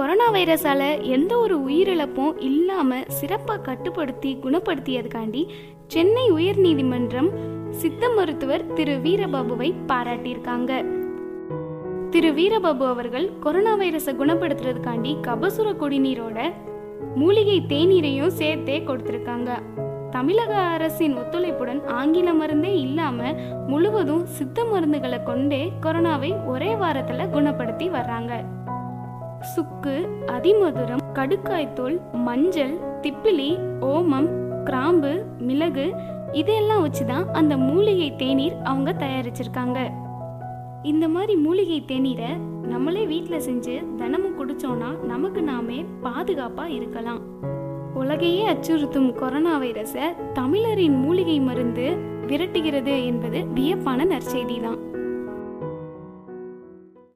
Corona வைரஸால எந்த ஒரு உயிரிழப்பும் இல்லாம சிறப்பாக கட்டுப்படுத்தி குணப்படுத்தியதுக்காண்டி சென்னை உயர்நீதிமன்றம் சித்த மருத்துவர் திரு வீரபாபுவை பாராட்டியிருக்காங்க. திரு வீரபாபு அவர்கள் கொரோனா வைரஸை குணப்படுத்துறதுக்காண்டி கபசுர குடிநீரோட மூலிகை தேநீரையும் சேர்த்தே கொடுத்துருக்காங்க. தமிழக அரசின் ஒத்துழைப்புடன் ஆங்கில மருந்தே இல்லாம முழுவதும் சித்த மருந்துகளை கொண்டே கொரோனாவை ஒரே வாரத்துல குணப்படுத்தி வர்றாங்க. சுக்கு அதிமதுரம் கடுக்காய்த்தூள் மஞ்சள் திப்பிலி ஓமம் கிராம்பு மிளகு இதெல்லாம் வச்சு தான் அந்த மூலிகை தேநீர் அவங்க தயாரிச்சிருக்காங்க. இந்த மாதிரி மூலிகை தேநீரை நம்மளே வீட்டில் செஞ்சு தினமும் குடிச்சோம்னா நமக்கு நாமே பாதுகாப்பாக இருக்கலாம். உலகையே அச்சுறுத்தும் கொரோனா வைரஸை தமிழரின் மூலிகை மருந்து விரட்டுகிறது என்பது வியப்பான நற்செய்தி தான்